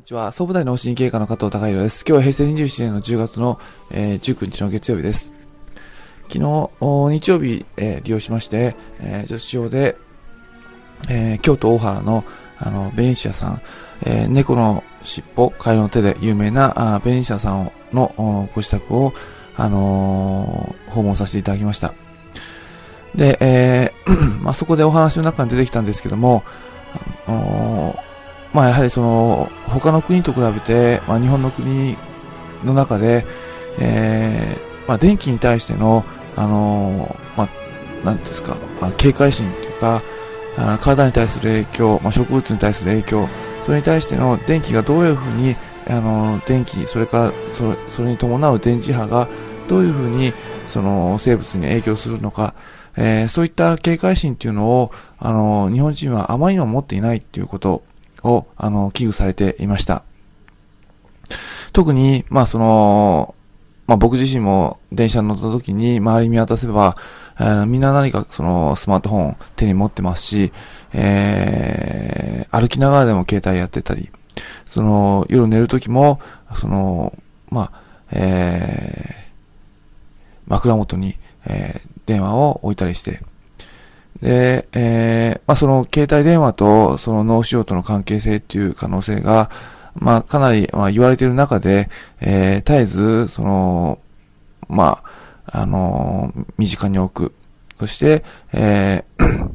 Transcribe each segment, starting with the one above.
こんにちは。総武大脳神経科の加藤孝弘です。今日は平成27年の10月の、えー、19日の月曜日です。昨日、日曜日、えー、利用しまして、えー、女子町で、えー、京都大原の、あの、ベニシアさん、えー、猫の尻尾、カエルの手で有名な、あベニシアさんのご自宅を、あの、訪問させていただきました。で、えー、まあ、そこでお話の中に出てきたんですけども、あのーまあやはりその、他の国と比べて、まあ日本の国の中で、えー、まあ電気に対しての、あのー、まあ、なんですか、警戒心というか、あ体に対する影響、まあ植物に対する影響、それに対しての電気がどういうふうに、あの、電気、それからそれ、それに伴う電磁波がどういうふうに、その生物に影響するのか、えー、そういった警戒心っていうのを、あの、日本人はあまりにも持っていないっていうこと。を、あの、危惧されていました。特に、まあその、まあ僕自身も電車に乗った時に周り見渡せば、えー、みんな何かそのスマートフォン手に持ってますし、えー、歩きながらでも携帯やってたり、その夜寝る時も、その、まあ、えー、枕元に、えー、電話を置いたりして、で、えー、まあ、その携帯電話とその脳腫瘍との関係性っていう可能性が、まあ、かなり、まあ、言われている中で、えー、絶えず、その、まあ、あのー、身近に置く。そして、えー、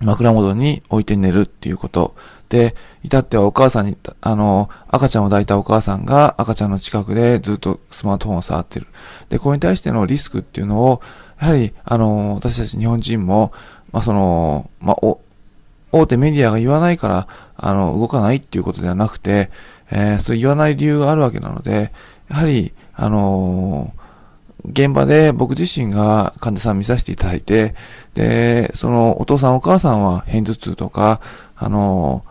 枕元に置いて寝るっていうこと。で、至ってはお母さんに、あの、赤ちゃんを抱いたお母さんが赤ちゃんの近くでずっとスマートフォンを触ってる。で、これに対してのリスクっていうのを、やはり、あの、私たち日本人も、まあ、その、まあ、お、大手メディアが言わないから、あの、動かないっていうことではなくて、えー、そう言わない理由があるわけなので、やはり、あの、現場で僕自身が患者さん見させていただいて、で、そのお父さんお母さんは片頭痛とか、あの、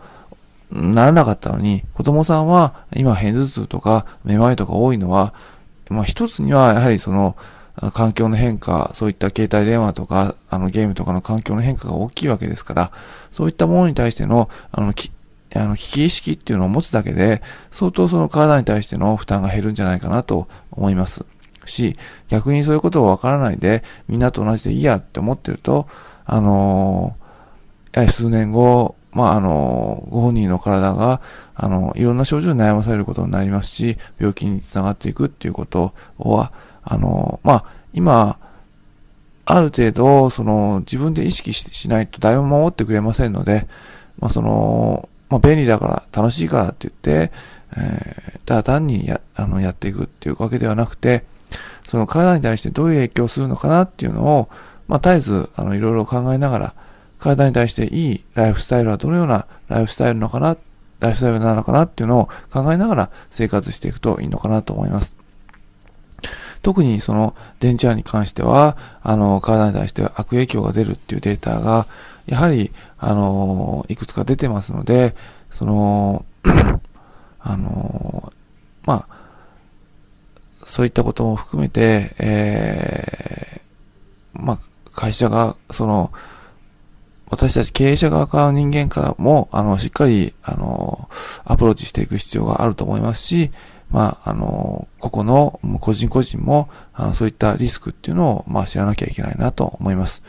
ならなかったのに、子供さんは今片頭痛とかめまいとか多いのは、まあ一つにはやはりその、環境の変化、そういった携帯電話とか、あのゲームとかの環境の変化が大きいわけですから、そういったものに対しての、あの、き、あの、危機意識っていうのを持つだけで、相当その体に対しての負担が減るんじゃないかなと思います。し、逆にそういうことをわからないで、みんなと同じでいいやって思ってると、あのー、やはり数年後、まあ、あのー、ご本人の体が、あの、いろんな症状に悩まされることになりますし、病気につながっていくっていうことは、あの、まあ、今、ある程度、その、自分で意識しないと誰も守ってくれませんので、まあ、その、まあ、便利だから、楽しいからって言って、えー、ただ単にや、あの、やっていくっていうわけではなくて、その体に対してどういう影響をするのかなっていうのを、まあ、絶えず、あの、いろいろ考えながら、体に対していいライフスタイルはどのようなライフスタイルのかな、ライフスタイルなのかなっていうのを考えながら生活していくといいのかなと思います。特にその電磁波に関しては、あの、体に対して悪影響が出るっていうデータが、やはり、あの、いくつか出てますので、その、あの、まあ、そういったことも含めて、えー、まあ、会社が、その、私たち経営者側からの人間からも、あの、しっかり、あの、アプローチしていく必要があると思いますし、まあ、あの、個々の個人個人も、あの、そういったリスクっていうのを、まあ、知らなきゃいけないなと思います。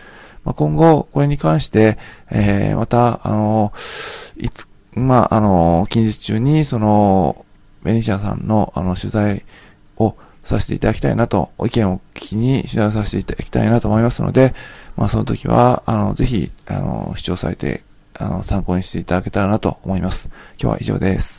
まあ、今後、これに関して、えー、また、あの、いつ、まあ、あの、近日中に、その、ベニシアさんの、あの、取材をさせていただきたいなと、意見を聞きに取材させていただきたいなと思いますので、まあ、その時は、あの、ぜひ、あの、視聴されて、あの、参考にしていただけたらなと思います。今日は以上です。